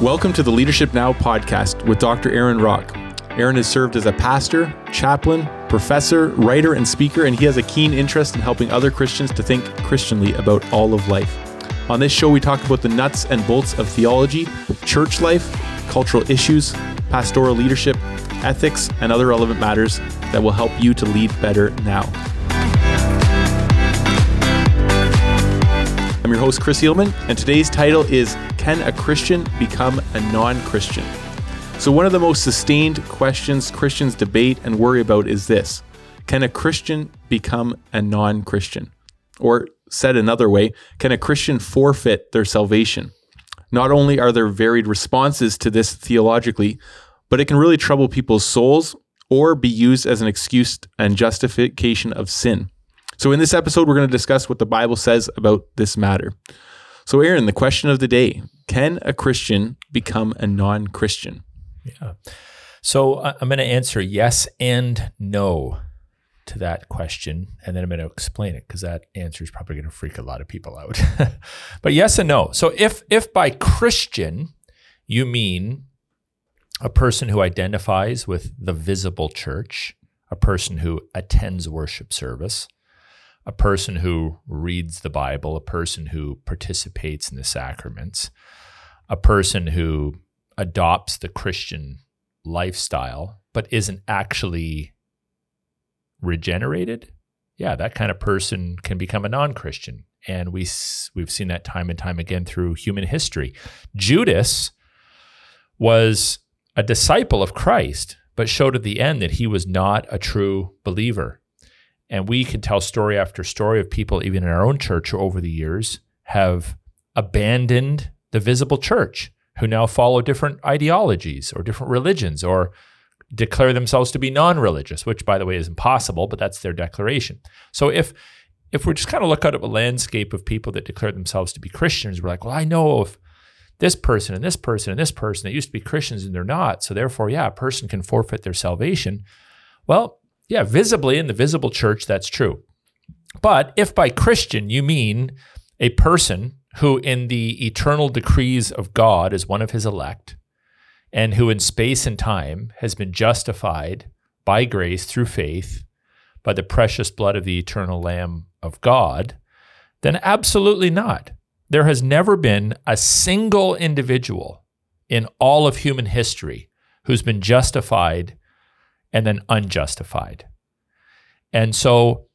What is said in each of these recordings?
Welcome to the Leadership Now podcast with Dr. Aaron Rock. Aaron has served as a pastor, chaplain, professor, writer, and speaker, and he has a keen interest in helping other Christians to think Christianly about all of life. On this show, we talk about the nuts and bolts of theology, church life, cultural issues, pastoral leadership, ethics, and other relevant matters that will help you to lead better now. I'm your host, Chris Eelman, and today's title is Can a Christian Become a Non Christian? So, one of the most sustained questions Christians debate and worry about is this Can a Christian become a non Christian? Or, said another way, can a Christian forfeit their salvation? Not only are there varied responses to this theologically, but it can really trouble people's souls or be used as an excuse and justification of sin. So, in this episode, we're going to discuss what the Bible says about this matter. So, Aaron, the question of the day can a Christian become a non Christian? Yeah. So, uh, I'm going to answer yes and no to that question. And then I'm going to explain it because that answer is probably going to freak a lot of people out. but yes and no. So, if, if by Christian you mean a person who identifies with the visible church, a person who attends worship service, a person who reads the Bible, a person who participates in the sacraments, a person who adopts the Christian lifestyle, but isn't actually regenerated, yeah, that kind of person can become a non-Christian. And we we've seen that time and time again through human history. Judas was a disciple of Christ, but showed at the end that he was not a true believer. And we can tell story after story of people, even in our own church over the years, have abandoned the visible church, who now follow different ideologies or different religions or declare themselves to be non-religious, which by the way is impossible, but that's their declaration. So if if we just kind of look out at a landscape of people that declare themselves to be Christians, we're like, well, I know of this person and this person and this person that used to be Christians and they're not. So therefore, yeah, a person can forfeit their salvation. Well, yeah, visibly in the visible church, that's true. But if by Christian you mean a person who, in the eternal decrees of God, is one of his elect, and who in space and time has been justified by grace through faith by the precious blood of the eternal Lamb of God, then absolutely not. There has never been a single individual in all of human history who's been justified and then unjustified. And so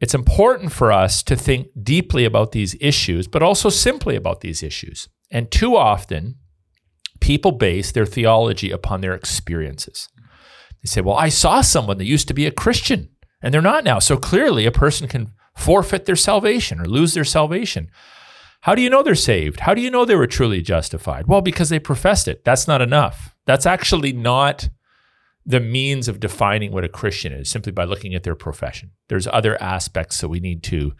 it's important for us to think deeply about these issues, but also simply about these issues. And too often, people base their theology upon their experiences. They say, Well, I saw someone that used to be a Christian and they're not now. So clearly, a person can forfeit their salvation or lose their salvation. How do you know they're saved? How do you know they were truly justified? Well, because they professed it. That's not enough. That's actually not the means of defining what a Christian is simply by looking at their profession. There's other aspects that we need to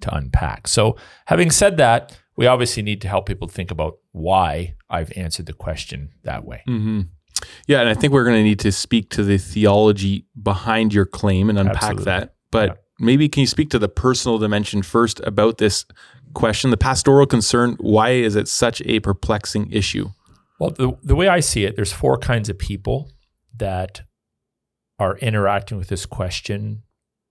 to unpack. So, having said that, we obviously need to help people think about why I've answered the question that way. Mm-hmm. Yeah, and I think we're going to need to speak to the theology behind your claim and unpack Absolutely. that. But yeah. maybe can you speak to the personal dimension first about this question, the pastoral concern? Why is it such a perplexing issue? Well, the, the way I see it, there's four kinds of people that are interacting with this question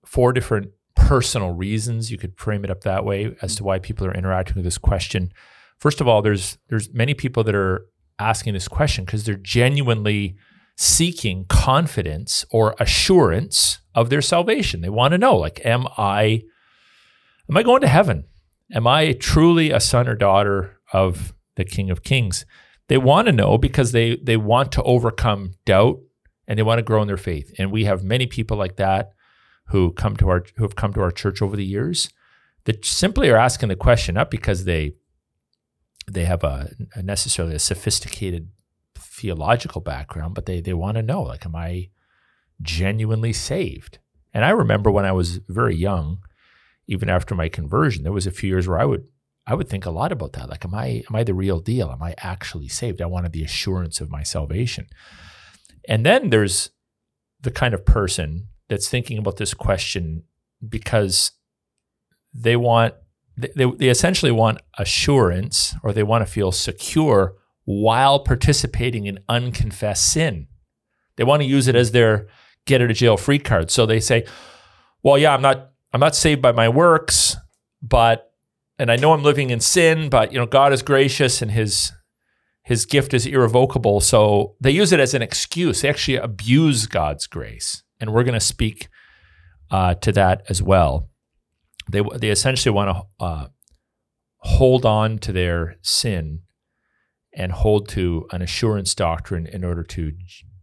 four different personal reasons you could frame it up that way as to why people are interacting with this question. First of all there's there's many people that are asking this question because they're genuinely seeking confidence or assurance of their salvation. They want to know like am i am i going to heaven? Am i truly a son or daughter of the king of kings? They want to know because they they want to overcome doubt and they want to grow in their faith. And we have many people like that who come to our who have come to our church over the years that simply are asking the question not because they they have a, a necessarily a sophisticated theological background, but they they want to know like, am I genuinely saved? And I remember when I was very young, even after my conversion, there was a few years where I would I would think a lot about that. Like, am I am I the real deal? Am I actually saved? I wanted the assurance of my salvation. And then there's the kind of person that's thinking about this question because they want they, they essentially want assurance or they want to feel secure while participating in unconfessed sin. They want to use it as their get out of jail free card. So they say, "Well, yeah, I'm not I'm not saved by my works, but and I know I'm living in sin, but you know God is gracious and his his gift is irrevocable." So they use it as an excuse. They actually abuse God's grace. And we're going to speak uh, to that as well. They they essentially want to uh, hold on to their sin and hold to an assurance doctrine in order to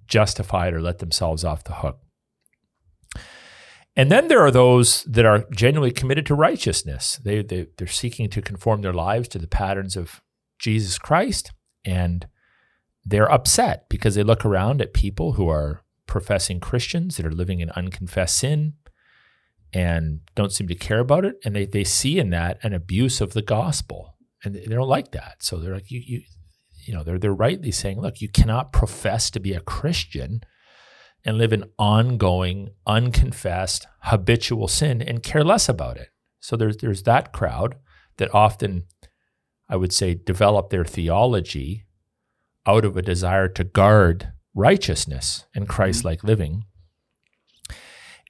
justify it or let themselves off the hook. And then there are those that are genuinely committed to righteousness. They, they, they're seeking to conform their lives to the patterns of Jesus Christ. And they're upset because they look around at people who are professing Christians that are living in unconfessed sin and don't seem to care about it. And they, they see in that an abuse of the gospel. And they don't like that. So they're like, you, you, you know, they're, they're rightly saying, look, you cannot profess to be a Christian and live in ongoing, unconfessed, habitual sin and care less about it. So there's there's that crowd that often, I would say, develop their theology out of a desire to guard righteousness and mm-hmm. Christ-like living.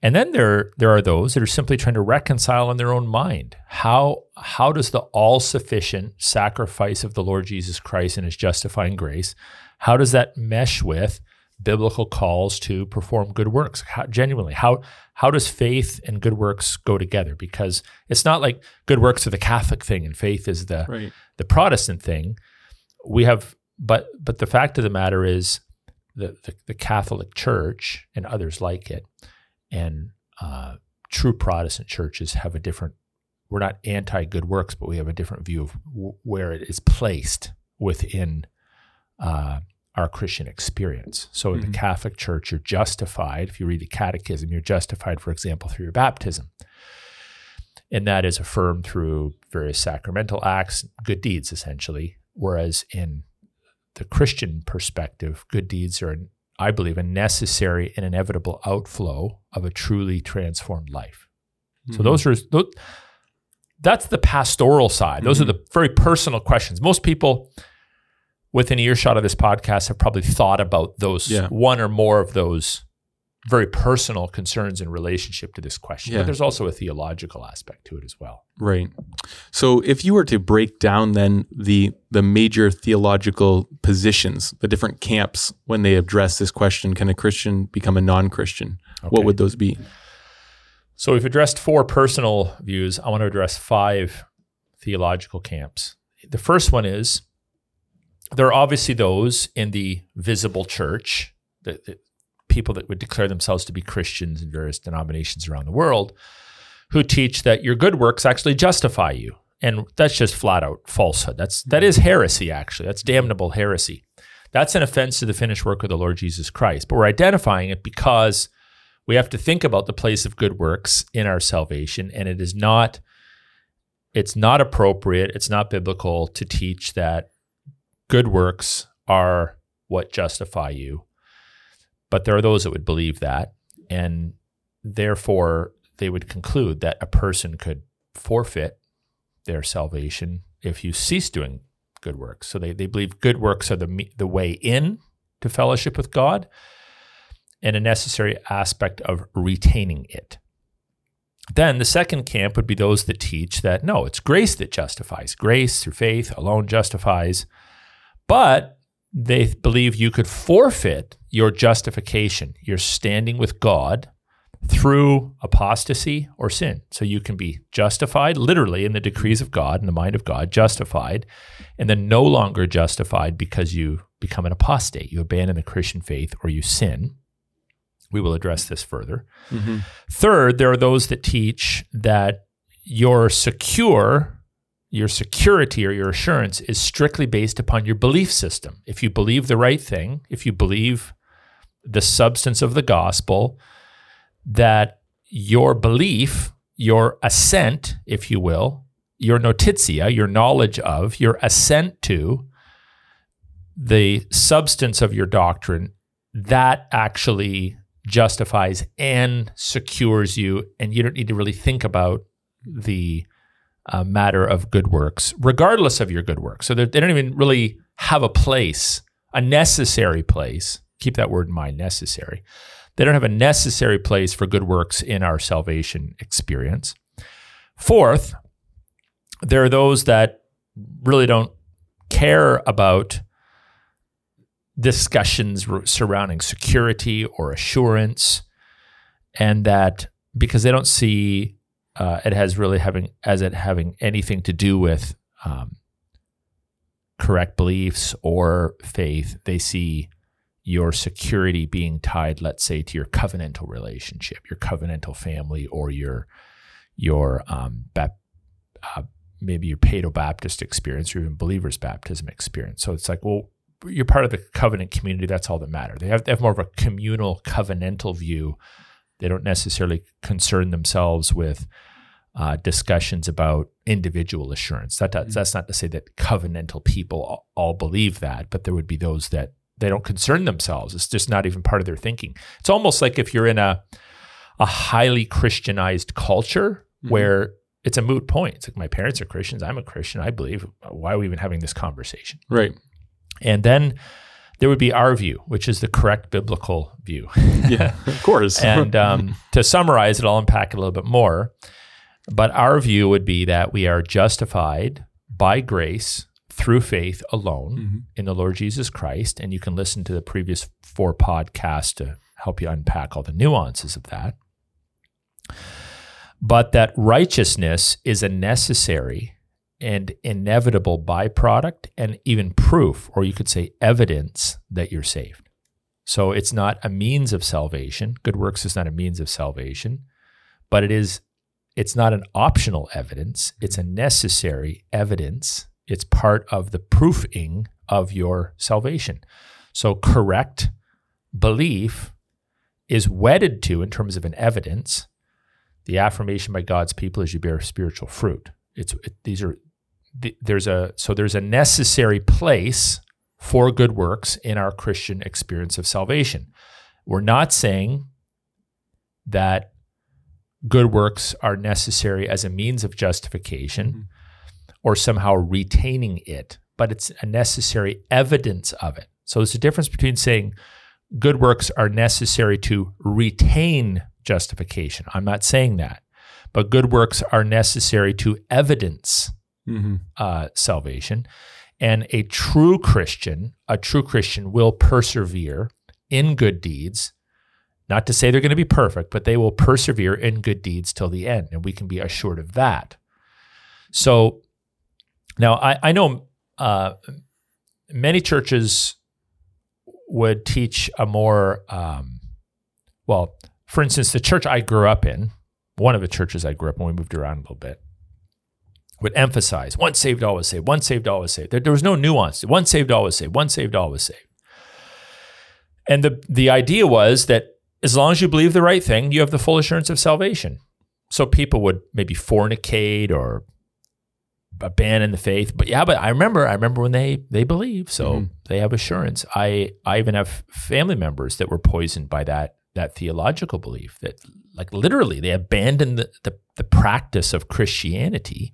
And then there, there are those that are simply trying to reconcile in their own mind how, how does the all sufficient sacrifice of the Lord Jesus Christ and his justifying grace, how does that mesh with biblical calls to perform good works? How, genuinely, how, how does faith and good works go together? Because it's not like good works are the Catholic thing and faith is the, Right. the Protestant thing. We have, but, but the fact of the matter is the, the, the Catholic Church and others like it and uh, true Protestant churches have a different. We're not anti good works, but we have a different view of w- where it is placed within uh, our Christian experience. So in Mhm. the Catholic Church, you're justified. If you read the Catechism, you're justified, for example, through your baptism, and that is affirmed through various sacramental acts, good deeds, essentially. Whereas in the Christian perspective, good deeds are I believe, a necessary and inevitable outflow of a truly transformed life. So Mhm. those are those, that's the pastoral side. Those are the very personal questions. Most people within earshot of this podcast have probably thought about those Yeah. one or more of those very personal concerns in relationship to this question. Yeah. But there's also a theological aspect to it as well. Right. So if you were to break down then the the major theological positions, the different camps when they address this question, can a Christian become a non-Christian? Okay. What would those be? So we've addressed four personal views. I want to address five theological camps. The first one is there are obviously those in the visible church, the, the people that would declare themselves to be Christians in various denominations around the world, who teach that your good works actually justify you. And that's just flat out falsehood. That's that is heresy, actually. That's damnable heresy. That's an offense to the finished work of the Lord Jesus Christ. But we're identifying it because we have to think about the place of good works in our salvation and it is not it's not appropriate it's not biblical to teach that good works are what justify you but there are those that would believe that and therefore they would conclude that a person could forfeit their salvation if you cease doing good works so they, they believe good works are the the way in to fellowship with god and a necessary aspect of retaining it. Then the second camp would be those that teach that no, it's grace that justifies. Grace through faith alone justifies. But they believe you could forfeit your justification, your standing with God through apostasy or sin. So you can be justified literally in the decrees of God, in the mind of God, justified, and then no longer justified because you become an apostate. You abandon the Christian faith or you sin. We will address this further. Mhm. Third, there are those that teach that you're secure, your security or your assurance is strictly based upon your belief system. If you believe the right thing, if you believe the substance of the gospel, that your belief, your assent, if you will, your notitia, your knowledge of, your assent to the substance of your doctrine, that actually justifies and secures you, and you don't need to really think about the uh, matter of good works, regardless of your good works. So they they don't even really have a place, a necessary place. Keep that word in mind, necessary. They don't have a necessary place for good works in our salvation experience. Fourth, there are those that really don't care about discussions surrounding security or assurance, and that because they don't see uh, it has really having as it having anything to do with um, correct beliefs or faith, they see your security being tied, let's say, to your covenantal relationship, your covenantal family, or your your um, bap- uh, maybe your Paedo Baptist experience or even believers baptism experience. So it's like, well, you're part of the covenant community. That's all that matters. They have, they have more of a communal covenantal view. They don't necessarily concern themselves with uh, discussions about individual assurance. That mm-hmm. that's not to say that covenantal people all, all believe that, but there would be those that they don't concern themselves. It's just not even part of their thinking. It's almost like if you're in a a highly Christianized culture mm-hmm. where it's a moot point. It's like my parents are Christians. I'm a Christian. I believe. Why are we even having this conversation? Right. And then there would be our view, which is the correct biblical view. yeah, of course. and um, to summarize it, I'll unpack it a little bit more. But our view would be that we are justified by grace through faith alone mm-hmm. in the Lord Jesus Christ. And you can listen to the previous four podcasts to help you unpack all the nuances of that. But that righteousness is a necessary and inevitable byproduct and even proof, or you could say evidence that you're saved. So it's not a means of salvation. Good works is not a means of salvation, but it is it's not an optional evidence, it's a necessary evidence. It's part of the proofing of your salvation. So correct belief is wedded to in terms of an evidence the affirmation by God's people as you bear spiritual fruit. It's it, these are there's a so there's a necessary place for good works in our Christian experience of salvation. We're not saying that good works are necessary as a means of justification mm-hmm. or somehow retaining it, but it's a necessary evidence of it. So there's a difference between saying good works are necessary to retain justification. I'm not saying that, but good works are necessary to evidence mm-hmm. uh, salvation. And a true Christian, a true Christian will persevere in good deeds. Not to say they're going to be perfect, but they will persevere in good deeds till the end. And we can be assured of that. So now I, I know uh, many churches would teach a more, um, well, for instance, the church I grew up in, one of the churches I grew up in, we moved around a little bit, would emphasize once saved, always saved, once saved, always saved. There, there was no nuance. Once saved, always saved, once saved, always saved. And the, the idea was that as long as you believe the right thing, you have the full assurance of salvation. So people would maybe fornicate or abandon the faith. But yeah, but I remember, I remember when they they believe, so mm-hmm. they have assurance. I I even have family members that were poisoned by that that theological belief that like literally they abandoned the, the, the practice of Christianity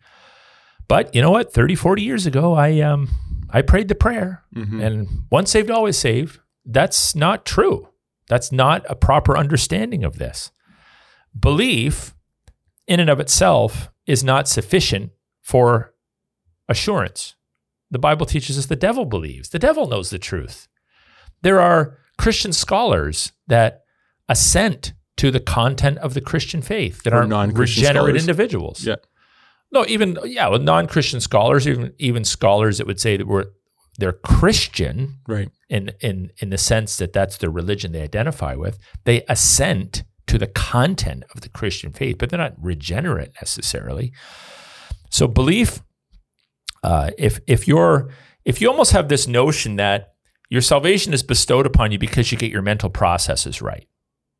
but you know what? 30, 40 years ago, I um I prayed the prayer mm-hmm. and once saved, always saved. That's not true. That's not a proper understanding of this. Belief in and of itself is not sufficient for assurance. The Bible teaches us the devil believes. The devil knows the truth. There are Christian scholars that assent to the content of the Christian faith that are regenerate scholars. individuals. Yeah. No, even yeah, with non-Christian scholars, even even scholars that would say that we're they're Christian, right? In in in the sense that that's their religion they identify with. They assent to the content of the Christian faith, but they're not regenerate necessarily. So belief, uh, if if you're if you almost have this notion that your salvation is bestowed upon you because you get your mental processes right,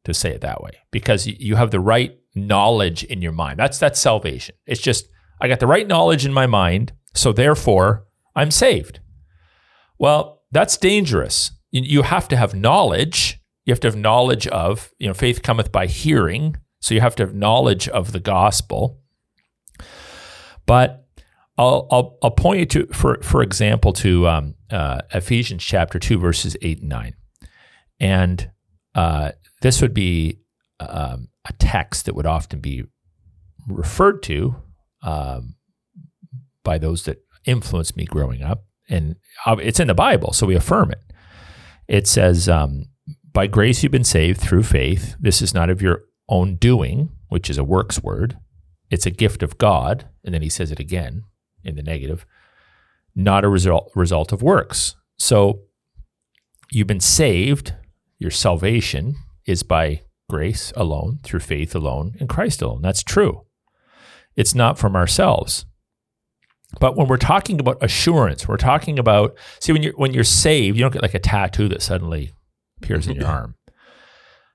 to say it that way, because you have the right knowledge in your mind. That's that's salvation. It's just I got the right knowledge in my mind, so therefore I'm saved. Well, that's dangerous. You have to have knowledge. You have to have knowledge of, you know, faith cometh by hearing. So you have to have knowledge of the gospel. But I'll, I'll, I'll point you to, for, for example, to um, uh, Ephesians chapter 2, verses 8 and 9. And uh, this would be um, a text that would often be referred to um, by those that influenced me growing up. And it's in the Bible, so we affirm it. It says, um, By grace you've been saved through faith. This is not of your own doing, which is a works word. It's a gift of God. And then he says it again in the negative, not a result, result of works. So you've been saved. Your salvation is by grace alone, through faith alone, in Christ alone. That's true. It's not from ourselves. But when we're talking about assurance, we're talking about see when you're when you're saved, you don't get like a tattoo that suddenly appears in your arm.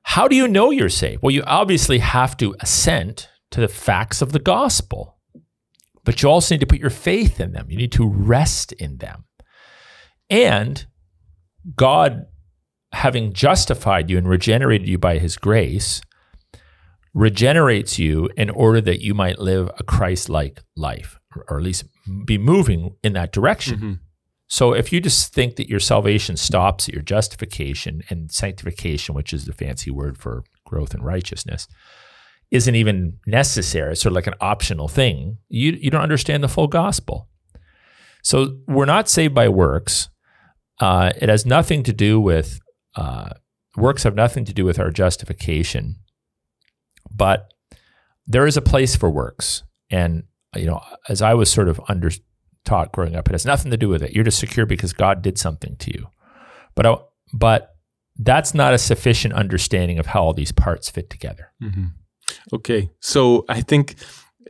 How do you know you're saved? Well, you obviously have to assent to the facts of the gospel. But you also need to put your faith in them. You need to rest in them. And God having justified you and regenerated you by his grace regenerates you in order that you might live a Christ-like life or at least be moving in that direction. Mm-hmm. So if you just think that your salvation stops at your justification and sanctification, which is the fancy word for growth in righteousness, isn't even necessary, it's sort of like an optional thing, you, you don't understand the full gospel. So we're not saved by works. Uh, it has nothing to do with, uh, works have nothing to do with our justification, but there is a place for works. And you know, as I was sort of under taught growing up, it has nothing to do with it. You're just secure because God did something to you. But I, but that's not a sufficient understanding of how all these parts fit together. Mm-hmm. Okay, so I think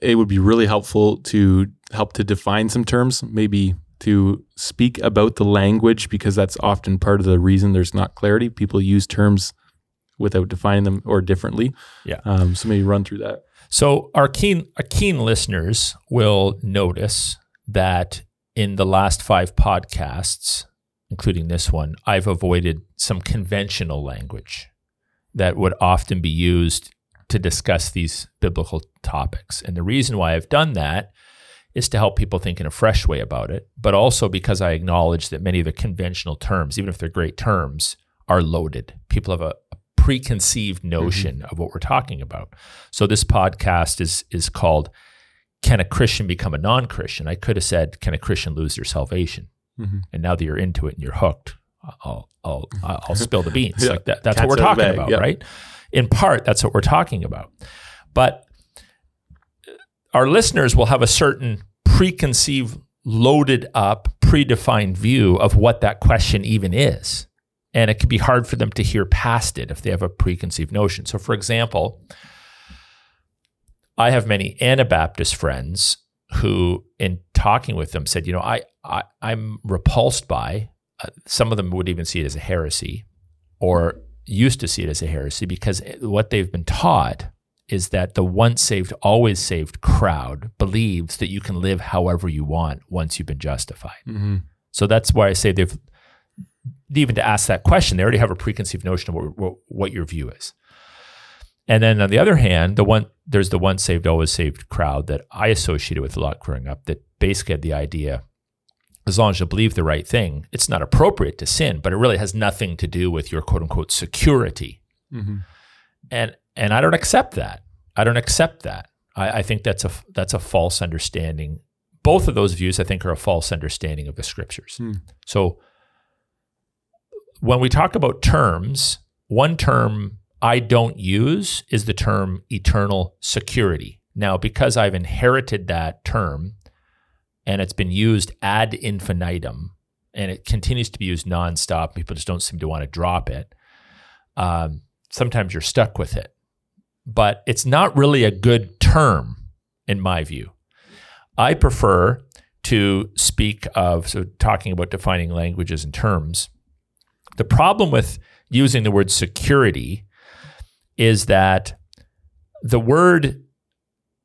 it would be really helpful to help to define some terms, maybe to speak about the language because that's often part of the reason there's not clarity. People use terms without defining them or differently. Yeah. Um, so maybe run through that. So our keen our keen listeners will notice that in the last five podcasts, including this one, I've avoided some conventional language that would often be used to discuss these biblical topics. And the reason why I've done that is to help people think in a fresh way about it, but also because I acknowledge that many of the conventional terms, even if they're great terms, are loaded. People have a, preconceived mm-hmm. notion mm-hmm. of what we're talking about. So this podcast is is called "Can a Christian Become a Non-Christian?" I could have said, "Can a Christian lose their salvation?" Mm-hmm. And now that you're into it and you're hooked, I'll I'll I'll spill the beans. yeah. Like that, that's Cat's what we're talking about, yeah. right? In part, that's what we're talking about. But our listeners will have a certain preconceived, loaded up, predefined view of what that question even is and it can be hard for them to hear past it if they have a preconceived notion. So, for example, I have many Anabaptist friends who, in talking with them, said, you know, I, I am repulsed by. Uh, some of them would even see it as a heresy, or used to see it as a heresy because what they've been taught is that the once saved, always saved crowd believes that you can live however you want once you've been justified. Mm-hmm. So that's why I say they've even to ask that question, they already have a preconceived notion of what, what, what your view is. And then on the other hand, the one there's the once saved always saved crowd that I associated with a lot growing up that basically had the idea as long as you believe the right thing, it's not appropriate to sin, but it really has nothing to do with your quote unquote security. Mm-hmm. And and I don't accept that. I don't accept that. I, I think that's a that's a false understanding. Both of those views, I think, are a false understanding of the scriptures. Mm. So when we talk about terms, one term I don't use is the term eternal security. Now, because I've inherited that term and it's been used ad infinitum and it continues to be used nonstop, people just don't seem to want to drop it. Um, sometimes you're stuck with it, but it's not really a good term in my view. I prefer to speak of, so talking about defining languages and terms, the problem with using the word security is that the word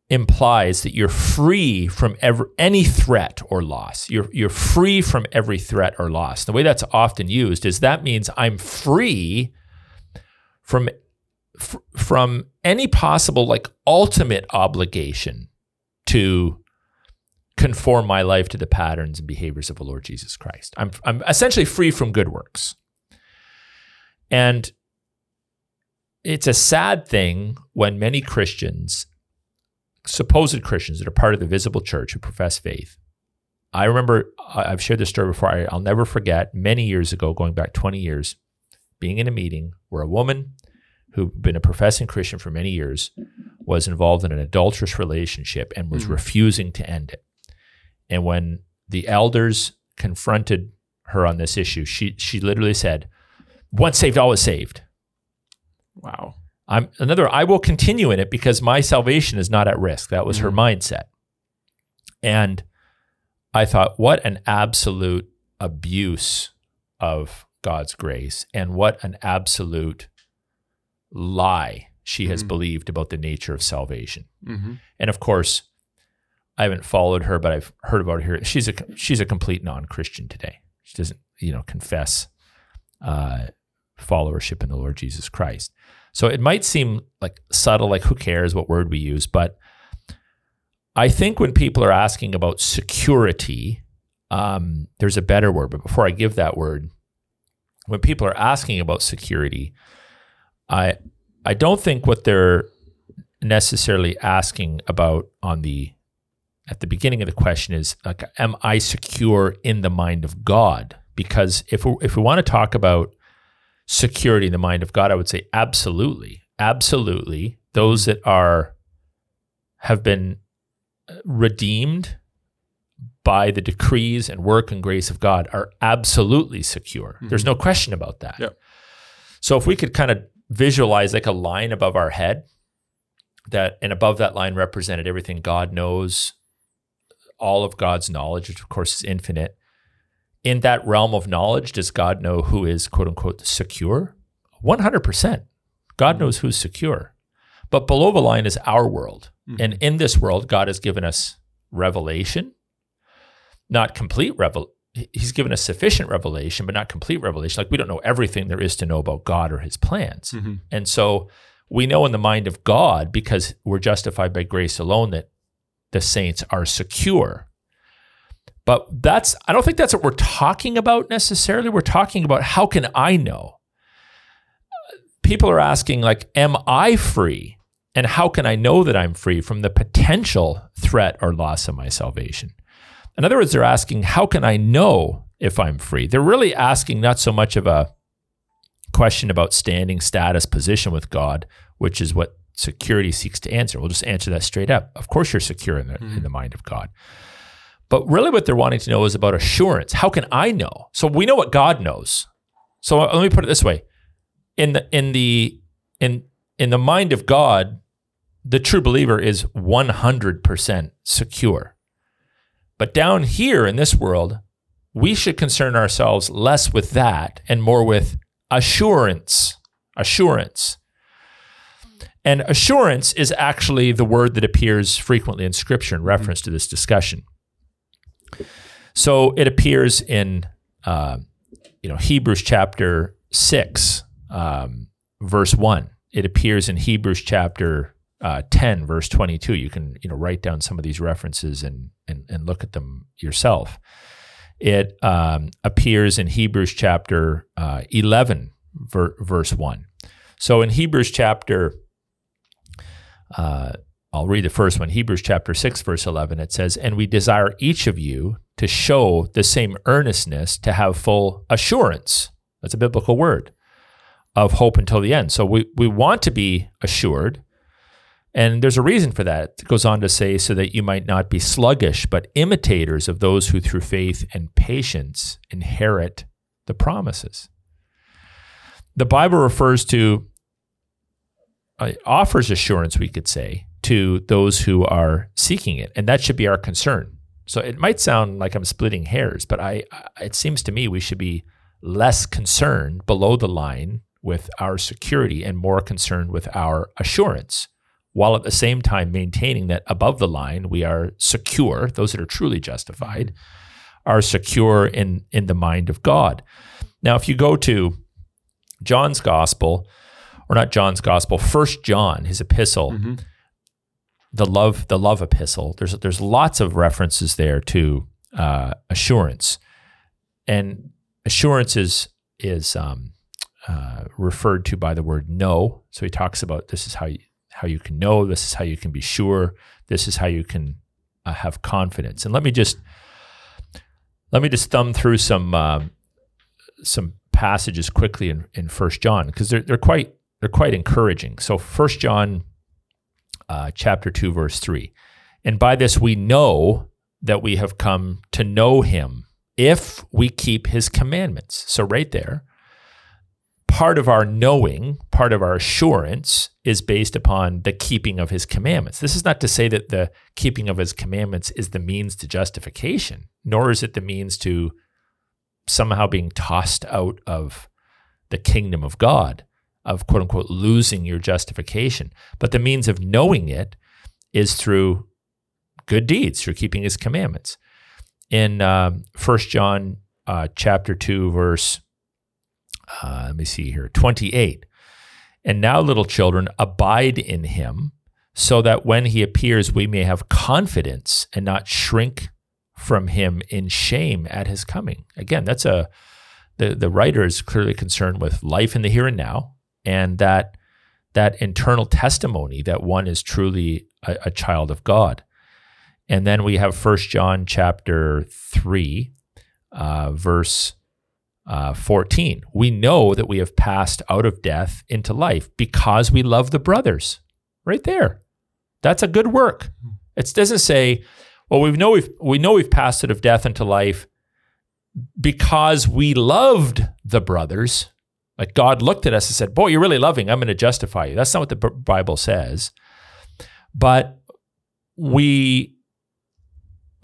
implies that you're free from any threat or loss. You're, you're free from every threat or loss. The way that's often used is that means I'm free from f- from any possible like ultimate obligation to conform my life to the patterns and behaviors of the Lord Jesus Christ. I'm, I'm essentially free from good works. And it's a sad thing when many Christians, supposed Christians that are part of the visible church who profess faith, I remember I've shared this story before. I'll never forget many years ago, going back 20 years, being in a meeting where a woman who'd been a professing Christian for many years was involved in an adulterous relationship and was mm. refusing to end it. And when the elders confronted her on this issue, she she literally said, "Once saved, always saved." Wow. I'm another. I will continue in it because my salvation is not at risk. That was mm. her mindset, and I thought, what an absolute abuse of God's grace, and what an absolute lie she has mm-hmm. believed about the nature of salvation. Mm-hmm. And of course, I haven't followed her, but I've heard about her. She's a she's a complete non-Christian today. She doesn't, you know, confess uh, followership in the Lord Jesus Christ. So it might seem like subtle, like who cares what word we use, but I think when people are asking about security, um, there's a better word. But before I give that word, when people are asking about security, I I don't think what they're necessarily asking about on the at the beginning of the question is like am I secure in the mind of God? Because if we, if we want to talk about security in the mind of God, I would say absolutely, absolutely. Those that are have been redeemed by the decrees and work and grace of God are absolutely secure. Mm-hmm. There's no question about that. Yep. So if we could kind of visualize like a line above our head that and above that line represented everything God knows, all of God's knowledge, which of course is infinite. In that realm of knowledge, does God know who is quote unquote secure? 100%. God knows who's secure. But below the line is our world. Mm-hmm. And in this world, God has given us revelation, not complete revelation he's given us sufficient revelation, but not complete revelation. Like we don't know everything there is to know about God or his plans. Mm-hmm. And so we know in the mind of God, because we're justified by grace alone, that the saints are secure. But that's, I don't think that's what we're talking about necessarily. We're talking about how can I know? People are asking, like, am I free? And how can I know that I'm free from the potential threat or loss of my salvation? In other words, they're asking, how can I know if I'm free? They're really asking not so much of a question about standing, status, position with God, which is what security seeks to answer. We'll just answer that straight up. Of course, you're secure in the, mm. in the mind of God. But really, what they're wanting to know is about assurance. How can I know? So we know what God knows. So let me put it this way: in the in the in in the mind of God, the true believer is 100% secure. But down here in this world, we should concern ourselves less with that and more with assurance. Assurance. And assurance is actually the word that appears frequently in Scripture in reference to this discussion. So it appears in, uh, you know, Hebrews chapter six, um, verse one. It appears in Hebrews chapter uh, 10 verse 22 you can you know write down some of these references and and, and look at them yourself. It um, appears in hebrews chapter uh, 11 ver- verse 1 so in hebrews chapter uh, i'll read the first one hebrews chapter 6 verse 11 it says and we desire each of you to show the same earnestness to have full assurance that's a biblical word of hope until the end so we, we want to be assured and there's a reason for that. It goes on to say, so that you might not be sluggish, but imitators of those who through faith and patience inherit the promises. The Bible refers to, uh, offers assurance, we could say, to those who are seeking it. And that should be our concern. So it might sound like I'm splitting hairs, but I, it seems to me we should be less concerned below the line with our security and more concerned with our assurance while at the same time maintaining that above the line we are secure those that are truly justified are secure in in the mind of God now if you go to John's gospel or not John's gospel first John his epistle mm-hmm. The love the love epistle. There's there's lots of references there to uh, assurance, and assurance is is um, uh, referred to by the word know. So he talks about this is how you, how you can know. This is how you can be sure. This is how you can uh, have confidence. And let me just let me just thumb through some um, some passages quickly in, in First John because they're they're quite they're quite encouraging. So First John uh, chapter two verse three, and by this we know that we have come to know Him if we keep His commandments. So right there, part of our knowing, part of our assurance is based upon the keeping of his commandments. This is not to say that the keeping of his commandments is the means to justification, nor is it the means to somehow being tossed out of the kingdom of God, of quote unquote losing your justification. But the means of knowing it is through good deeds, through keeping his commandments. In uh, 1 John uh, chapter 2, verse uh, let me see here, 28. And now, little children, abide in him, so that when he appears, we may have confidence and not shrink from him in shame at his coming. Again, that's a the, the writer is clearly concerned with life in the here and now and that that internal testimony that one is truly a, a child of God. And then we have First John chapter 3, uh, verse uh, 14. We know that we have passed out of death into life because we love the brothers. Right there. That's a good work. It doesn't say, well, we know we've we know we've passed out of death into life because we loved the brothers. Like God looked at us and said, "Boy, you're really loving. I'm going to justify you." That's not what the Bible says. But we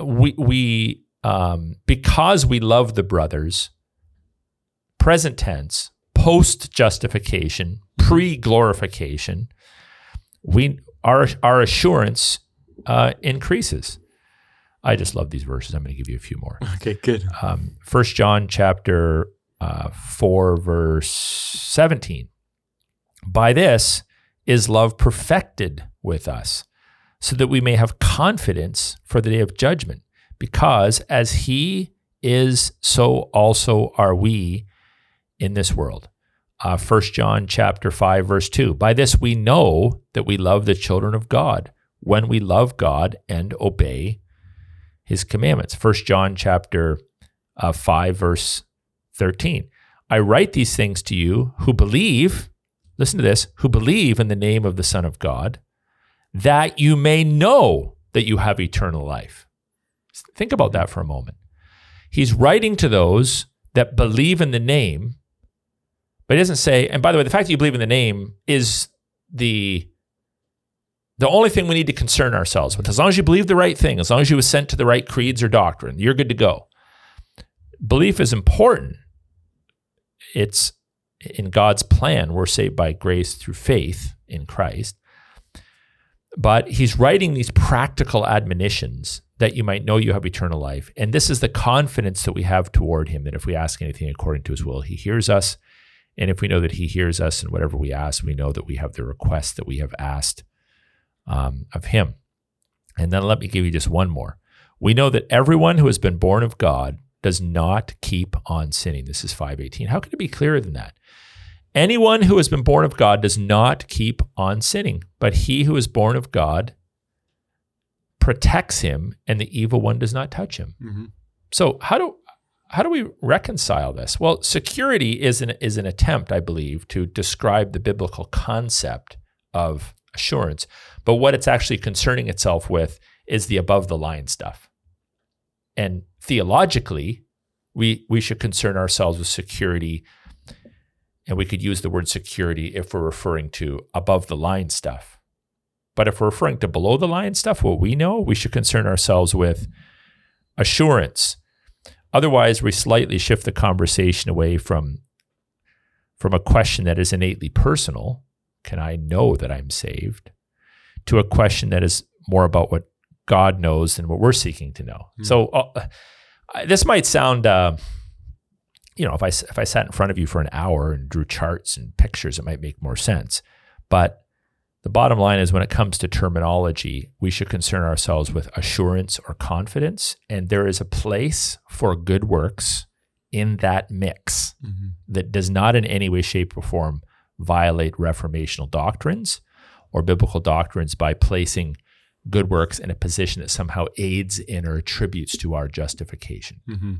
we we um, because we love the brothers, present tense, post justification, pre glorification, we our our assurance uh, increases. I just love these verses. I'm going to give you a few more. Okay, good. Um, First John chapter uh, four, verse seventeen. By this is love perfected with us, so that we may have confidence for the day of judgment. Because as He is, so also are we in this world. Uh, 1 John chapter 5 verse 2. By this we know that we love the children of God when we love God and obey his commandments. 1 John chapter uh, 5 verse 13. I write these things to you who believe, listen to this, who believe in the name of the Son of God, that you may know that you have eternal life. Think about that for a moment. He's writing to those that believe in the name but he doesn't say, and by the way, the fact that you believe in the name is the the only thing we need to concern ourselves with. As long as you believe the right thing, as long as you assent to the right creeds or doctrine, you're good to go. Belief is important. It's in God's plan. We're saved by grace through faith in Christ. But he's writing these practical admonitions that you might know you have eternal life. And this is the confidence that we have toward him that if we ask anything according to his will, he hears us and if we know that He hears us and whatever we ask, we know that we have the request that we have asked um, of Him. And then let me give you just one more. We know that everyone who has been born of God does not keep on sinning. This is 518. How can it be clearer than that? Anyone who has been born of God does not keep on sinning, but he who is born of God protects him, and the evil one does not touch him. Mm-hmm. So, how do how do we reconcile this? Well, security is an is an attempt, I believe, to describe the biblical concept of assurance, but what it's actually concerning itself with is the above the line stuff. And theologically, we we should concern ourselves with security and we could use the word security if we're referring to above the line stuff. But if we're referring to below the line stuff, what we know, we should concern ourselves with assurance Otherwise, we slightly shift the conversation away from, from a question that is innately personal can I know that I'm saved? to a question that is more about what God knows than what we're seeking to know. Mm. So uh, this might sound, uh, you know, if I if I sat in front of you for an hour and drew charts and pictures, it might make more sense. But The bottom line is when it comes to terminology, we should concern ourselves with assurance or confidence. And there is a place for good works in that mix Mm-hmm. that does not in any way, shape, or form violate reformational doctrines or biblical doctrines by placing good works in a position that somehow aids in or attributes to our justification. Mm-hmm.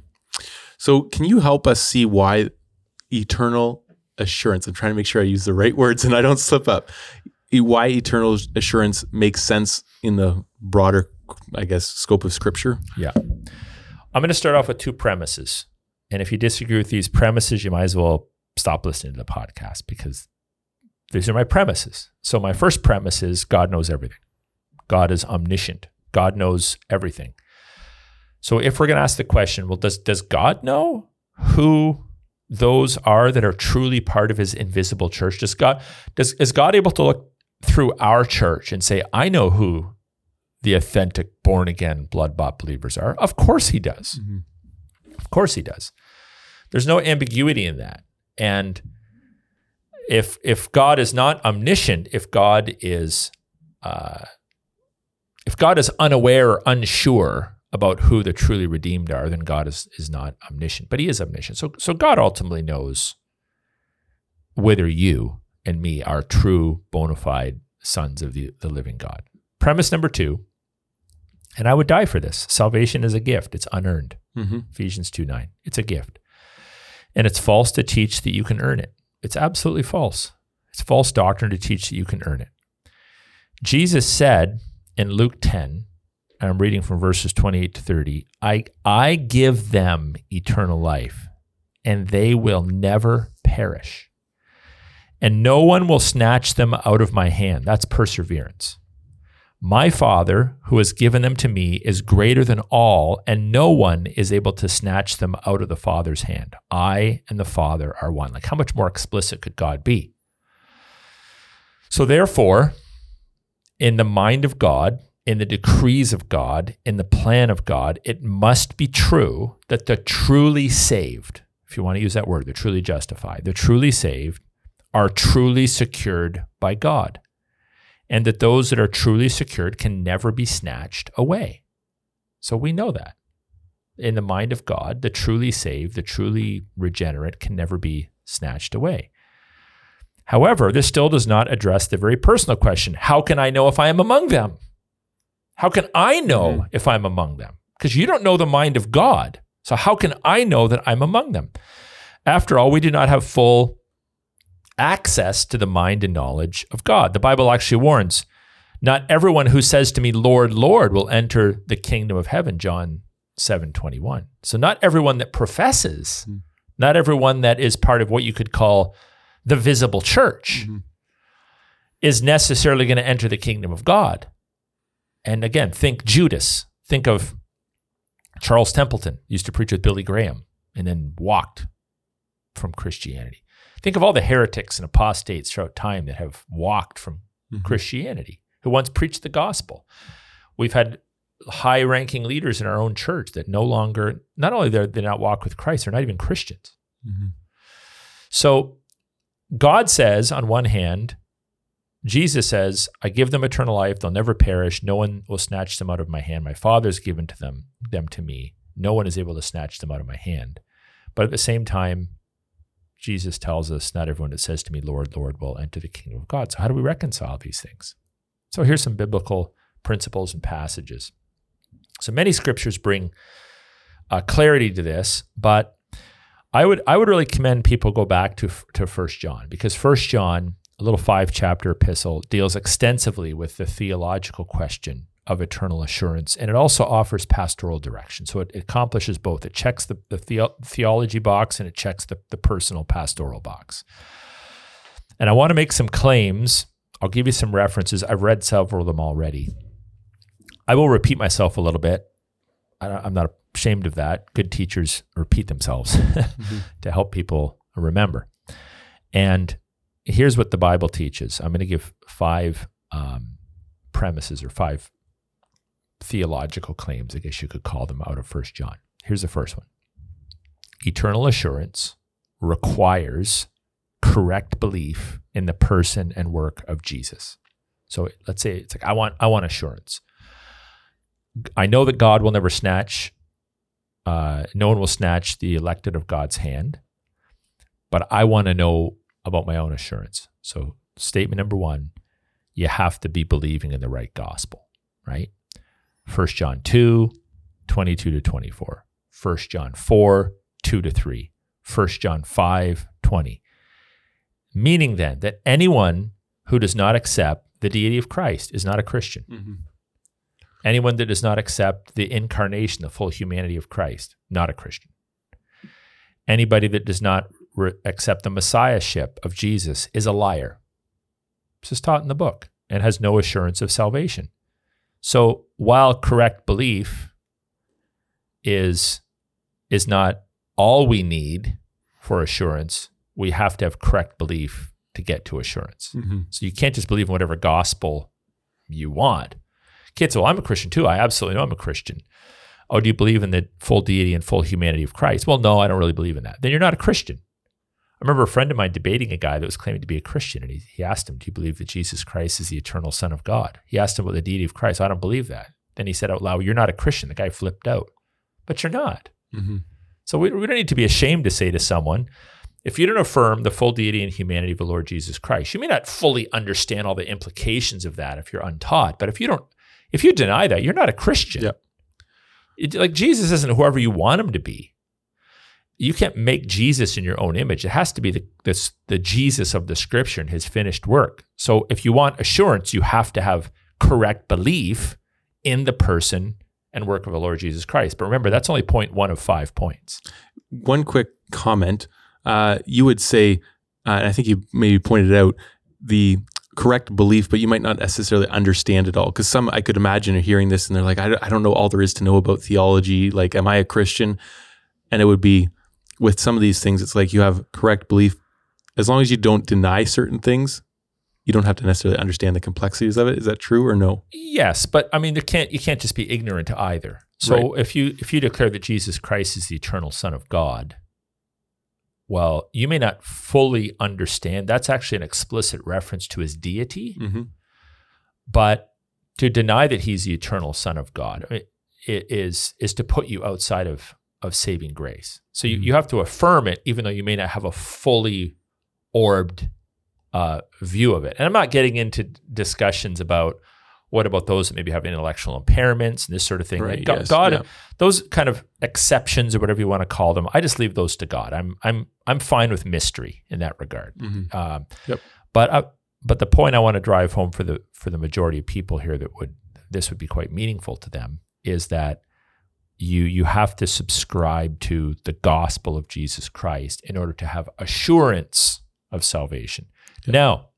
So, can you help us see why eternal assurance? I'm trying to make sure I use the right words and I don't slip up. Why eternal assurance makes sense in the broader, I guess, scope of Scripture? Yeah. I'm going to start off with two premises. And if you disagree with these premises, you might as well stop listening to the podcast because these are my premises. So, my first premise is God knows everything, God is omniscient, God knows everything. So, if we're going to ask the question, well, does, does God know who those are that are truly part of his invisible church? Does God, does, is God able to look through our church and say, I know who the authentic born again blood bought believers are? Of course he does. Of course he does. There's no ambiguity in that. And if if God is not omniscient, if God is uh, if God is unaware or unsure about who the truly redeemed are, then God is is not omniscient. But He is omniscient. So so God ultimately knows whether you and me are true bona fide sons of the, the living God. Premise number two, and I would die for this. Salvation is a gift. It's unearned. Mm-hmm. Ephesians 2 9. It's a gift. And it's false to teach that you can earn it. It's absolutely false. It's false doctrine to teach that you can earn it. Jesus said in Luke 10, and I'm reading from verses 28 to 30, I, I give them eternal life, and they will never perish. And no one will snatch them out of my hand. That's perseverance. My Father, who has given them to me, is greater than all, and no one is able to snatch them out of the Father's hand. I and the Father are one. Like, how much more explicit could God be? So, therefore, in the mind of God, in the decrees of God, in the plan of God, it must be true that the truly saved, if you want to use that word, the truly justified, the truly saved, are truly secured by God and that those that are truly secured can never be snatched away. So we know that. In the mind of God, the truly saved, the truly regenerate can never be snatched away. However, this still does not address the very personal question how can I know if I am among them? How can I know Mhm. if I'm among them? Because you don't know the mind of God. So, how can I know that I'm among them? After all, we do not have full access to the mind and knowledge of God. The Bible actually warns not everyone who says to me, Lord, Lord, will enter the kingdom of heaven, John 7 21. So, not everyone that professes, Hmm. not everyone that is part of what you could call the visible church Mhm. is necessarily going to enter the kingdom of God. And again, think Judas. Think of Charles Templeton, used to preach with Billy Graham and then walked from Christianity. Think of all the heretics and apostates throughout time that have walked from Mhm. Christianity, who once preached the gospel. We've had high ranking leaders in our own church that no longer, not only they're, they not walk with Christ, they're not even Christians. Mhm. So God says, on one hand, Jesus says, I give them eternal life. They'll never perish. No one will snatch them out of my hand. My Father's given to them, them to me. No one is able to snatch them out of my hand. But at the same time, Jesus tells us, not everyone that says to me, Lord, Lord, will enter the kingdom of God. So how do we reconcile these things? So here's some biblical principles and passages. So many scriptures bring uh, clarity to this, but I would I would really commend people go back to to First John because First John, a little five chapter epistle, deals extensively with the theological question of eternal assurance, and it also offers pastoral direction. So it, it accomplishes both. It checks the, the theo- theology box and it checks the, the personal pastoral box. And I want to make some claims. I'll give you some references. I've read several of them already. I will repeat myself a little bit. I, I'm not ashamed of that. Good teachers repeat themselves to help people remember. And here's what the Bible teaches. I'm going to give five um, premises or five theological claims, I guess you could call them, out of First John. Here's the first one Eternal assurance requires correct belief in the person and work of Jesus. So let's say it's like I want I want assurance. I know that God will never snatch. Uh, no one will snatch the elected of God's hand, but I want to know about my own assurance. So statement number one: you have to be believing in the right gospel, right? 1 John 2, 22 to 24. 1 John 4, 2 to 3. 1 John 5, 20. Meaning then that anyone who does not accept the deity of Christ is not a Christian. Mm-hmm. Anyone that does not accept the incarnation, the full humanity of Christ, not a Christian. Anybody that does not re- accept the messiahship of Jesus is a liar. This is taught in the book and has no assurance of salvation. So while correct belief is is not all we need for assurance, we have to have correct belief to get to assurance. Mm-hmm. So you can't just believe in whatever gospel you want. Kids, well, I'm a Christian too. I absolutely know I'm a Christian. Oh, do you believe in the full deity and full humanity of Christ? Well, no, I don't really believe in that. Then you're not a Christian. I remember a friend of mine debating a guy that was claiming to be a Christian, and he, he asked him, Do you believe that Jesus Christ is the eternal Son of God? He asked him about the deity of Christ. I don't believe that. Then he said out loud, You're not a Christian. The guy flipped out. But you're not. Mm-hmm. So we, we don't need to be ashamed to say to someone, if you don't affirm the full deity and humanity of the Lord Jesus Christ, you may not fully understand all the implications of that if you're untaught. But if you don't, if you deny that, you're not a Christian. Yep. It- like Jesus isn't whoever you want him to be. You can't make Jesus in your own image. It has to be the, this, the Jesus of the scripture and his finished work. So if you want assurance, you have to have correct belief in the person and work of the Lord Jesus Christ. But remember, that's only point one of five points. One quick comment. Uh, you would say, uh, and I think you maybe pointed out the correct belief, but you might not necessarily understand it all. Because some, I could imagine, are hearing this and they're like, I don't, I don't know all there is to know about theology. Like, am I a Christian? And it would be with some of these things, it's like you have correct belief. As long as you don't deny certain things, you don't have to necessarily understand the complexities of it. Is that true or no? Yes, but I mean, there can't you can't just be ignorant to either. So if you if you declare that Jesus Christ is the eternal Son of God, well, you may not fully understand. That's actually an explicit reference to his deity, Mm-hmm. but to deny that he's the eternal Son of God it, it is is to put you outside of of saving grace. So you, Mhm. you have to affirm it, even though you may not have a fully orbed uh, view of it. And I'm not getting into discussions about what about those that maybe have intellectual impairments and this sort of thing. Right, Like, God, yes, God yeah. those kind of exceptions or whatever you want to call them, I just leave those to God. I'm I'm I'm fine with mystery in that regard. Mm-hmm. Um, Yep. But uh, but the point I want to drive home for the for the majority of people here that would this would be quite meaningful to them is that you you have to subscribe to the gospel of Jesus Christ in order to have assurance of salvation. Now,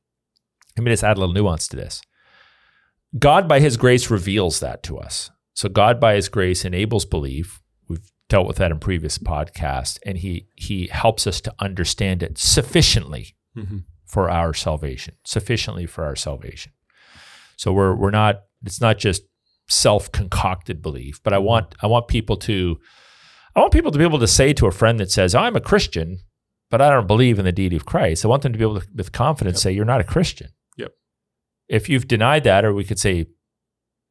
let me just add a little nuance to this. God, by His grace, reveals that to us. So God, by His grace, enables belief. We've dealt with that in previous podcasts, and He He helps us to understand it sufficiently Mm-hmm. for our salvation, sufficiently for our salvation. So we're we're not. It's not just self-concocted belief, but I want I want people to I want people to be able to say to a friend that says, "I'm a Christian, but I don't believe in the deity of Christ." I want them to be able to, with confidence, Yep. say, "You're not a Christian." If you've denied that, or we could say,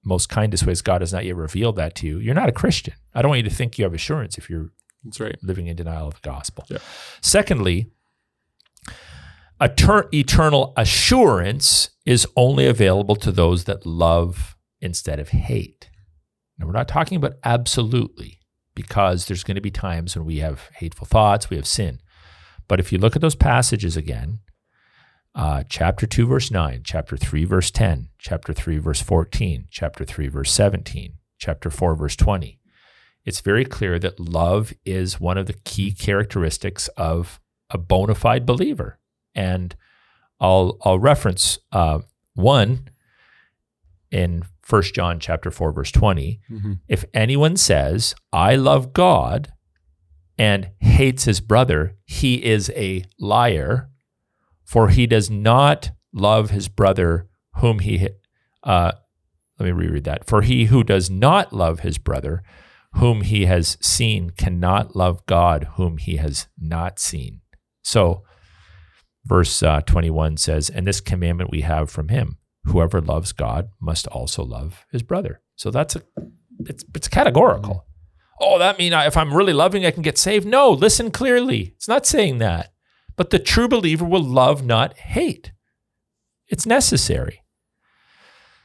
most kindest ways, God has not yet revealed that to you. You're not a Christian. I don't want you to think you have assurance if you're That's right. living in denial of the gospel. Yeah. Secondly, eter- eternal assurance is only available to those that love instead of hate. Now, we're not talking about absolutely, because there's going to be times when we have hateful thoughts, we have sin. But if you look at those passages again, uh, chapter 2, verse 9, chapter 3, verse 10, chapter 3, verse 14, chapter 3, verse 17, chapter 4, verse 20, it's very clear that love is one of the key characteristics of a bona fide believer. And I'll I'll reference uh, one in 1 John chapter 4 verse 20 Mm-hmm. if anyone says I love God and hates his brother he is a liar for he does not love his brother whom he uh, let me reread that for he who does not love his brother whom he has seen cannot love God whom he has not seen so verse uh, 21 says and this commandment we have from him whoever loves God must also love his brother. So that's a it's it's categorical. Oh, that mean I, if I'm really loving, I can get saved? No, listen clearly. It's not saying that. But the true believer will love, not hate. It's necessary.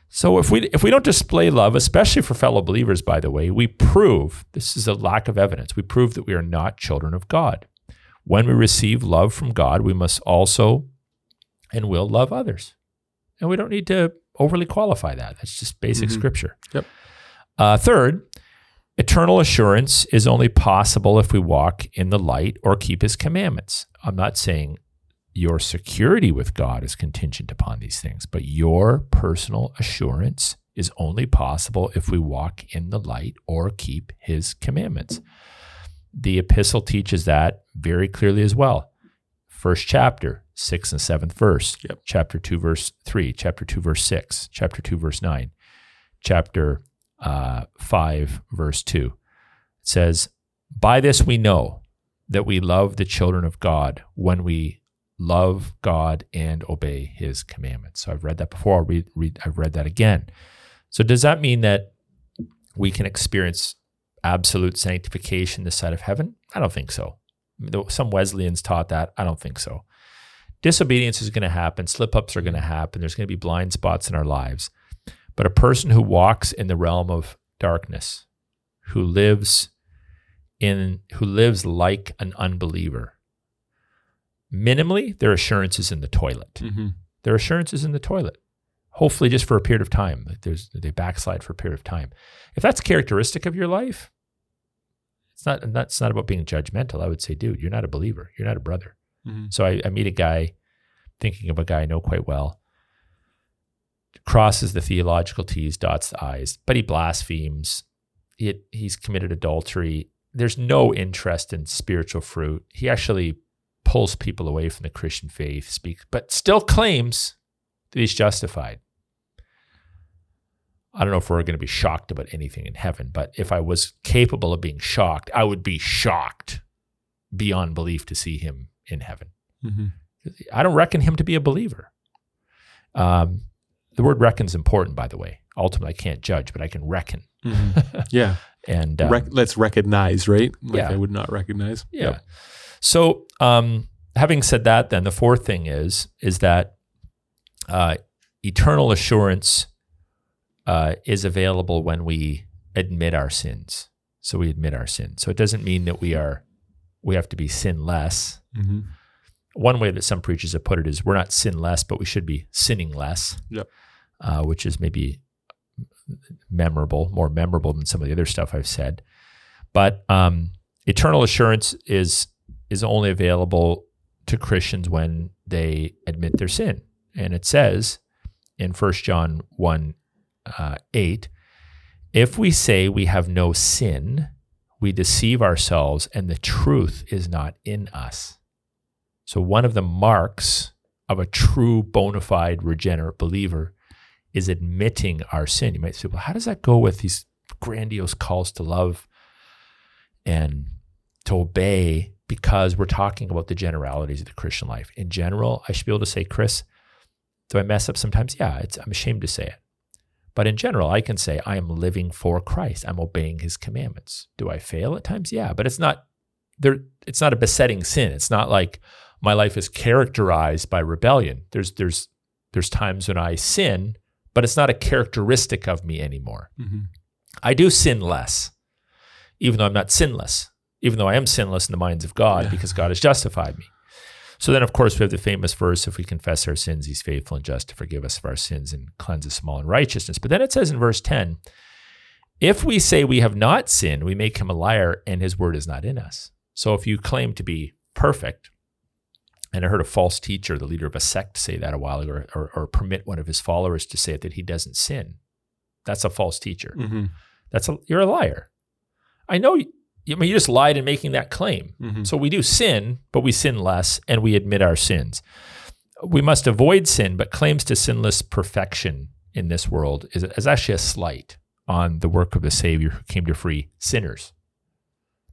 So if we if we don't display love, especially for fellow believers, by the way, we prove this is a lack of evidence. We prove that we are not children of God. When we receive love from God, we must also and will love others. And we don't need to overly qualify that. That's just basic Mhm. scripture. Yep. Uh, third, eternal assurance is only possible if we walk in the light or keep his commandments. I'm not saying your security with God is contingent upon these things, but your personal assurance is only possible if we walk in the light or keep his commandments. The epistle teaches that very clearly as well. First chapter, sixth and seventh verse. Yep. Chapter two, verse three. Chapter two, verse six. Chapter two, verse nine. Chapter uh, five, verse two. It says, "By this we know that we love the children of God when we love God and obey His commandments." So I've read that before. I'll read, read, I've read that again. So does that mean that we can experience absolute sanctification this side of heaven? I don't think so. Some Wesleyans taught that. I don't think so. Disobedience is going to happen. Slip ups are going to happen. There's going to be blind spots in our lives. But a person who walks in the realm of darkness, who lives in who lives like an unbeliever, minimally their assurance is in the toilet. Mm-hmm. Their assurance is in the toilet. Hopefully, just for a period of time. There's they backslide for a period of time. If that's characteristic of your life, it's not. That's not about being judgmental. I would say, dude, you're not a believer. You're not a brother. Mm-hmm. So I, I meet a guy, thinking of a guy I know quite well, crosses the theological T's, dots the I's, but he blasphemes. He, he's committed adultery. There's no interest in spiritual fruit. He actually pulls people away from the Christian faith, speaks, but still claims that he's justified. I don't know if we're going to be shocked about anything in heaven, but if I was capable of being shocked, I would be shocked beyond belief to see him in heaven. Mm-hmm. I don't reckon him to be a believer. Um, the word reckon is important, by the way. Ultimately, I can't judge, but I can reckon. Mm-hmm. Yeah. And um, Rec- let's recognize, right? Like Yeah. I would not recognize. yeah. Yep. So, um, having said that, then the fourth thing is is that uh, eternal assurance uh, is available when we admit our sins. So we admit our sins. So it doesn't mean that we are we have to be sinless. Mm-hmm. one way that some preachers have put it is we're not sinless, but we should be sinning less. Yep. Uh, which is maybe memorable, more memorable than some of the other stuff I've said. But um, eternal assurance is is only available to Christians when they admit their sin, and it says in 1 John one uh, eight, if we say we have no sin, we deceive ourselves, and the truth is not in us. So, one of the marks of a true bona fide regenerate believer is admitting our sin. You might say, well, how does that go with these grandiose calls to love and to obey? Because we're talking about the generalities of the Christian life. In general, I should be able to say, Chris, do I mess up sometimes? Yeah, I'm ashamed to say it. But in general, I can say, I am living for Christ. I'm obeying his commandments. Do I fail at times? Yeah, but it's not there. It's not a besetting sin. It's not like my life is characterized by rebellion. There's there's there's times when I sin, but it's not a characteristic of me anymore. Mm-hmm. I do sin less, even though I'm not sinless, even though I am sinless in the minds of God Yeah. because God has justified me. So then, of course, we have the famous verse if we confess our sins, he's faithful and just to forgive us of our sins and cleanse us from all unrighteousness. But then it says in verse 10 if we say we have not sinned, we make him a liar and his word is not in us. So if you claim to be perfect, and I heard a false teacher, the leader of a sect, say that a while ago, or, or, or permit one of his followers to say it, that he doesn't sin. That's a false teacher. Mm-hmm. That's a you're a liar. I know. You, I mean, you just lied in making that claim. Mm-hmm. So we do sin, but we sin less, and we admit our sins. We must avoid sin, but claims to sinless perfection in this world is, is actually a slight on the work of the Savior who came to free sinners,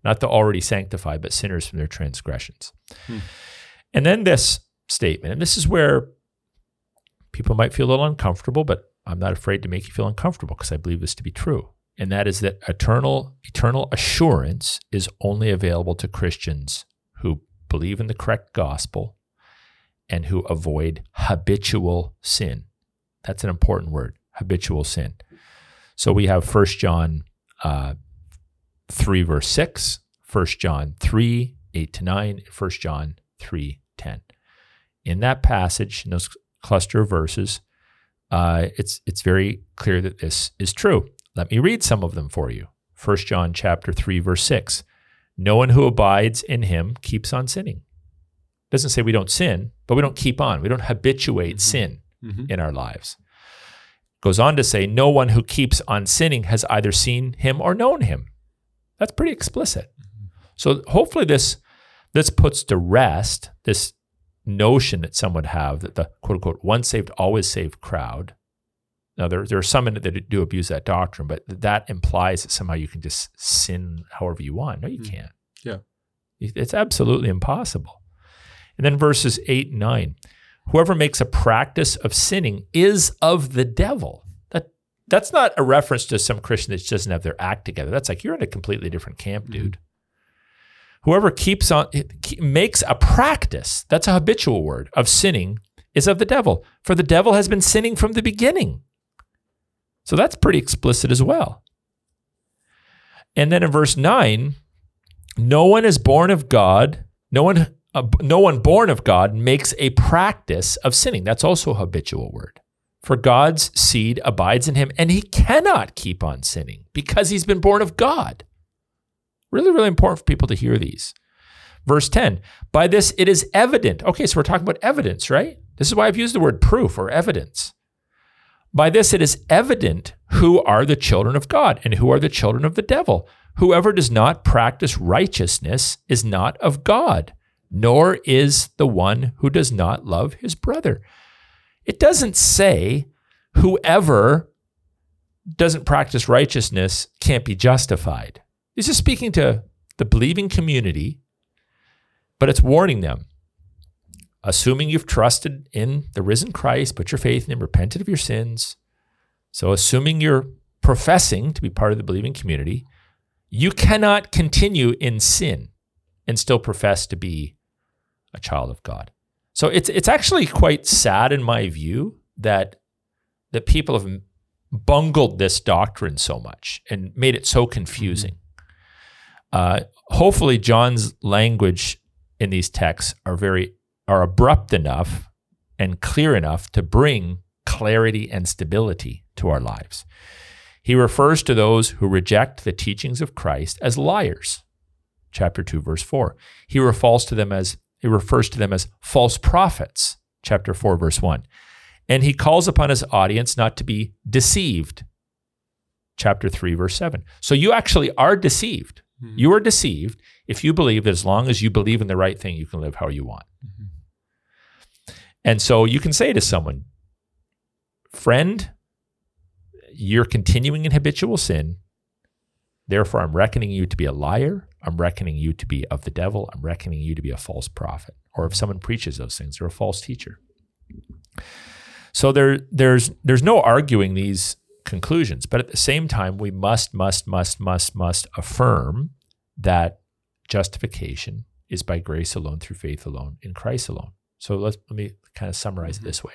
not the already sanctified, but sinners from their transgressions. Hmm. And then this statement, and this is where people might feel a little uncomfortable, but I'm not afraid to make you feel uncomfortable because I believe this to be true. And that is that eternal eternal assurance is only available to Christians who believe in the correct gospel and who avoid habitual sin. That's an important word, habitual sin. So we have 1 John uh, 3, verse 6, 1 John 3, 8 to 9, 1 John 3, 10. In that passage, in those cluster of verses, uh, it's, it's very clear that this is true. Let me read some of them for you. 1 John chapter 3, verse 6. No one who abides in him keeps on sinning. Doesn't say we don't sin, but we don't keep on. We don't habituate mm-hmm. sin mm-hmm. in our lives. Goes on to say, no one who keeps on sinning has either seen him or known him. That's pretty explicit. Mm-hmm. So hopefully this this puts to rest this notion that some would have that the quote unquote once saved, always saved crowd. Now there there are some in it that do abuse that doctrine, but that implies that somehow you can just sin however you want. No, you mm-hmm. can't. Yeah. It's absolutely impossible. And then verses eight and nine. Whoever makes a practice of sinning is of the devil. That that's not a reference to some Christian that doesn't have their act together. That's like you're in a completely different camp, mm-hmm. dude. Whoever keeps on makes a practice, that's a habitual word, of sinning is of the devil. For the devil has been sinning from the beginning. So that's pretty explicit as well. And then in verse 9, no one is born of God, no one uh, no one born of God makes a practice of sinning. That's also a habitual word. For God's seed abides in him, and he cannot keep on sinning because he's been born of God. Really, really important for people to hear these. Verse 10 By this it is evident. Okay, so we're talking about evidence, right? This is why I've used the word proof or evidence. By this it is evident who are the children of God and who are the children of the devil. Whoever does not practice righteousness is not of God nor is the one who does not love his brother. It doesn't say whoever doesn't practice righteousness can't be justified. This is speaking to the believing community, but it's warning them. Assuming you've trusted in the risen Christ, put your faith in him, repented of your sins. So, assuming you're professing to be part of the believing community, you cannot continue in sin and still profess to be a child of God. So it's it's actually quite sad in my view that that people have bungled this doctrine so much and made it so confusing. Uh, hopefully, John's language in these texts are very are abrupt enough and clear enough to bring clarity and stability to our lives. He refers to those who reject the teachings of Christ as liars. Chapter 2, verse 4. He refers to them as he refers to them as false prophets, chapter 4, verse 1. And he calls upon his audience not to be deceived, chapter 3, verse 7. So you actually are deceived. Mm-hmm. You are deceived if you believe that as long as you believe in the right thing, you can live how you want. Mm-hmm. And so you can say to someone, friend, you're continuing in habitual sin. Therefore, I'm reckoning you to be a liar I'm reckoning you to be of the devil. I'm reckoning you to be a false prophet. Or if someone preaches those things, they're a false teacher. So there, there's, there's no arguing these conclusions. But at the same time, we must, must, must, must, must affirm that justification is by grace alone, through faith alone, in Christ alone. So let let me kind of summarize mm-hmm. it this way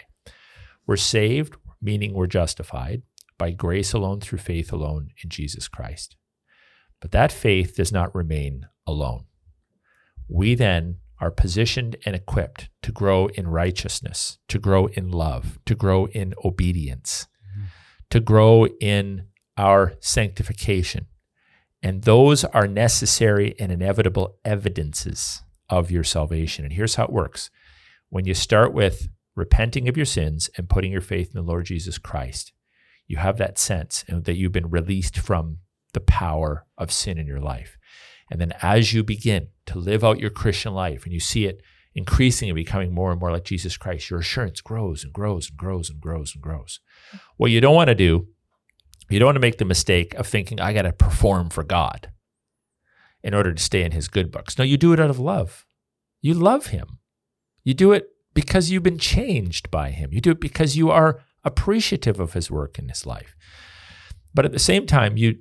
We're saved, meaning we're justified, by grace alone, through faith alone, in Jesus Christ. But that faith does not remain alone. We then are positioned and equipped to grow in righteousness, to grow in love, to grow in obedience, mm-hmm. To grow in our sanctification. And those are necessary and inevitable evidences of your salvation. And here's how it works when you start with repenting of your sins and putting your faith in the Lord Jesus Christ, you have that sense that you've been released from the power of sin in your life. And then as you begin to live out your Christian life and you see it increasing and becoming more and more like Jesus Christ, your assurance grows and grows and grows and grows and grows. What you don't want to do, you don't want to make the mistake of thinking, I got to perform for God in order to stay in his good books. No, you do it out of love. You love him. You do it because you've been changed by him. You do it because you are appreciative of his work in his life. But at the same time, you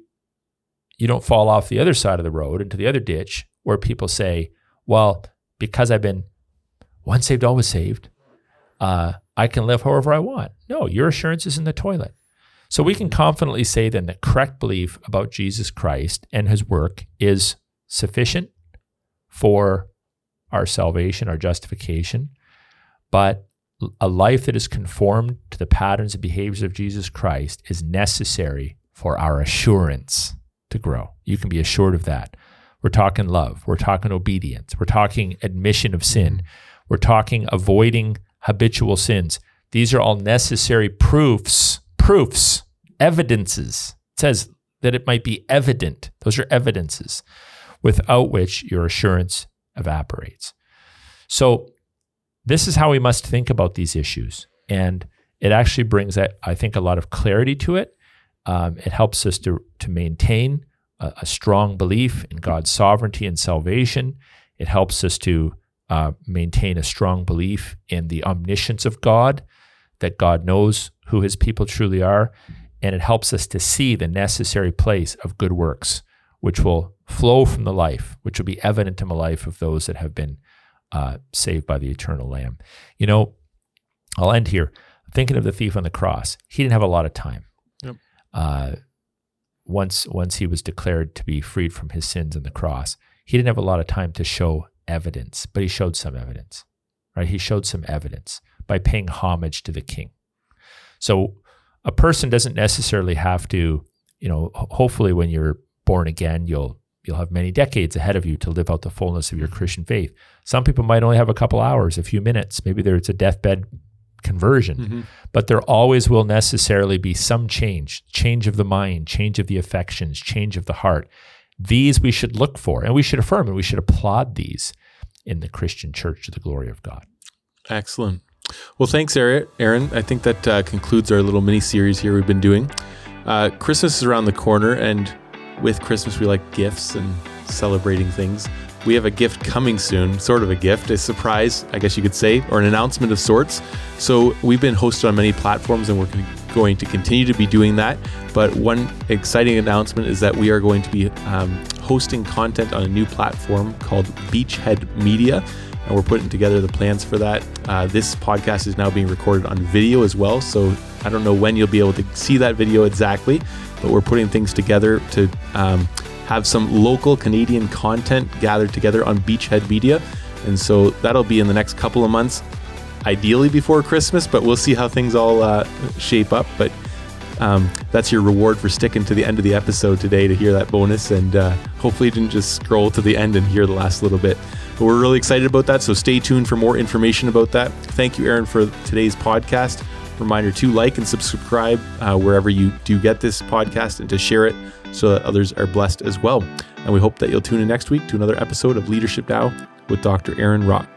you don't fall off the other side of the road into the other ditch where people say, "Well, because I've been once saved, always saved, uh, I can live however I want." No, your assurance is in the toilet. So we can confidently say then that correct belief about Jesus Christ and his work is sufficient for our salvation, our justification, but a life that is conformed to the patterns and behaviors of Jesus Christ is necessary for our assurance to grow. You can be assured of that. We're talking love, we're talking obedience, we're talking admission of sin, we're talking avoiding habitual sins. These are all necessary proofs, proofs, evidences. It says that it might be evident. Those are evidences without which your assurance evaporates. So, this is how we must think about these issues. And it actually brings, I think, a lot of clarity to it. Um, it helps us to, to maintain a, a, strong belief in God's sovereignty and salvation. It helps us to uh, maintain a strong belief in the omniscience of God, that God knows who his people truly are. And it helps us to see the necessary place of good works, which will flow from the life, which will be evident in the life of those that have been uh, saved by the eternal Lamb. You know, I'll end here. Thinking of the thief on the cross, he didn't have a lot of time. Yep. Uh, once once he was declared to be freed from his sins on the cross, he didn't have a lot of time to show evidence, but he showed some evidence. Right? He showed some evidence by paying homage to the king. So a person doesn't necessarily have to, you know, hopefully when you're born again, you'll you'll have many decades ahead of you to live out the fullness of your Christian faith. Some people might only have a couple hours, a few minutes. Maybe there's a deathbed conversion, mm-hmm. but there always will necessarily be some change change of the mind, change of the affections, change of the heart. These we should look for and we should affirm and we should applaud these in the Christian church to the glory of God. Excellent. Well, thanks, Aaron. I think that uh, concludes our little mini series here we've been doing. Uh, Christmas is around the corner, and with Christmas, we like gifts and celebrating things. We have a gift coming soon, sort of a gift, a surprise, I guess you could say, or an announcement of sorts. So we've been hosted on many platforms and we're going to continue to be doing that. But one exciting announcement is that we are going to be um, hosting content on a new platform called Beachhead Media. And we're putting together the plans for that. Uh, this podcast is now being recorded on video as well. So I don't know when you'll be able to see that video exactly, but we're putting things together to um, have some local Canadian content gathered together on Beachhead Media. And so that'll be in the next couple of months, ideally before Christmas, but we'll see how things all uh, shape up. But um, that's your reward for sticking to the end of the episode today to hear that bonus. And uh, hopefully, you didn't just scroll to the end and hear the last little bit. But we're really excited about that. So stay tuned for more information about that. Thank you, Aaron, for today's podcast. Reminder to like and subscribe uh, wherever you do get this podcast and to share it so that others are blessed as well. And we hope that you'll tune in next week to another episode of Leadership Now with Dr. Aaron Rock.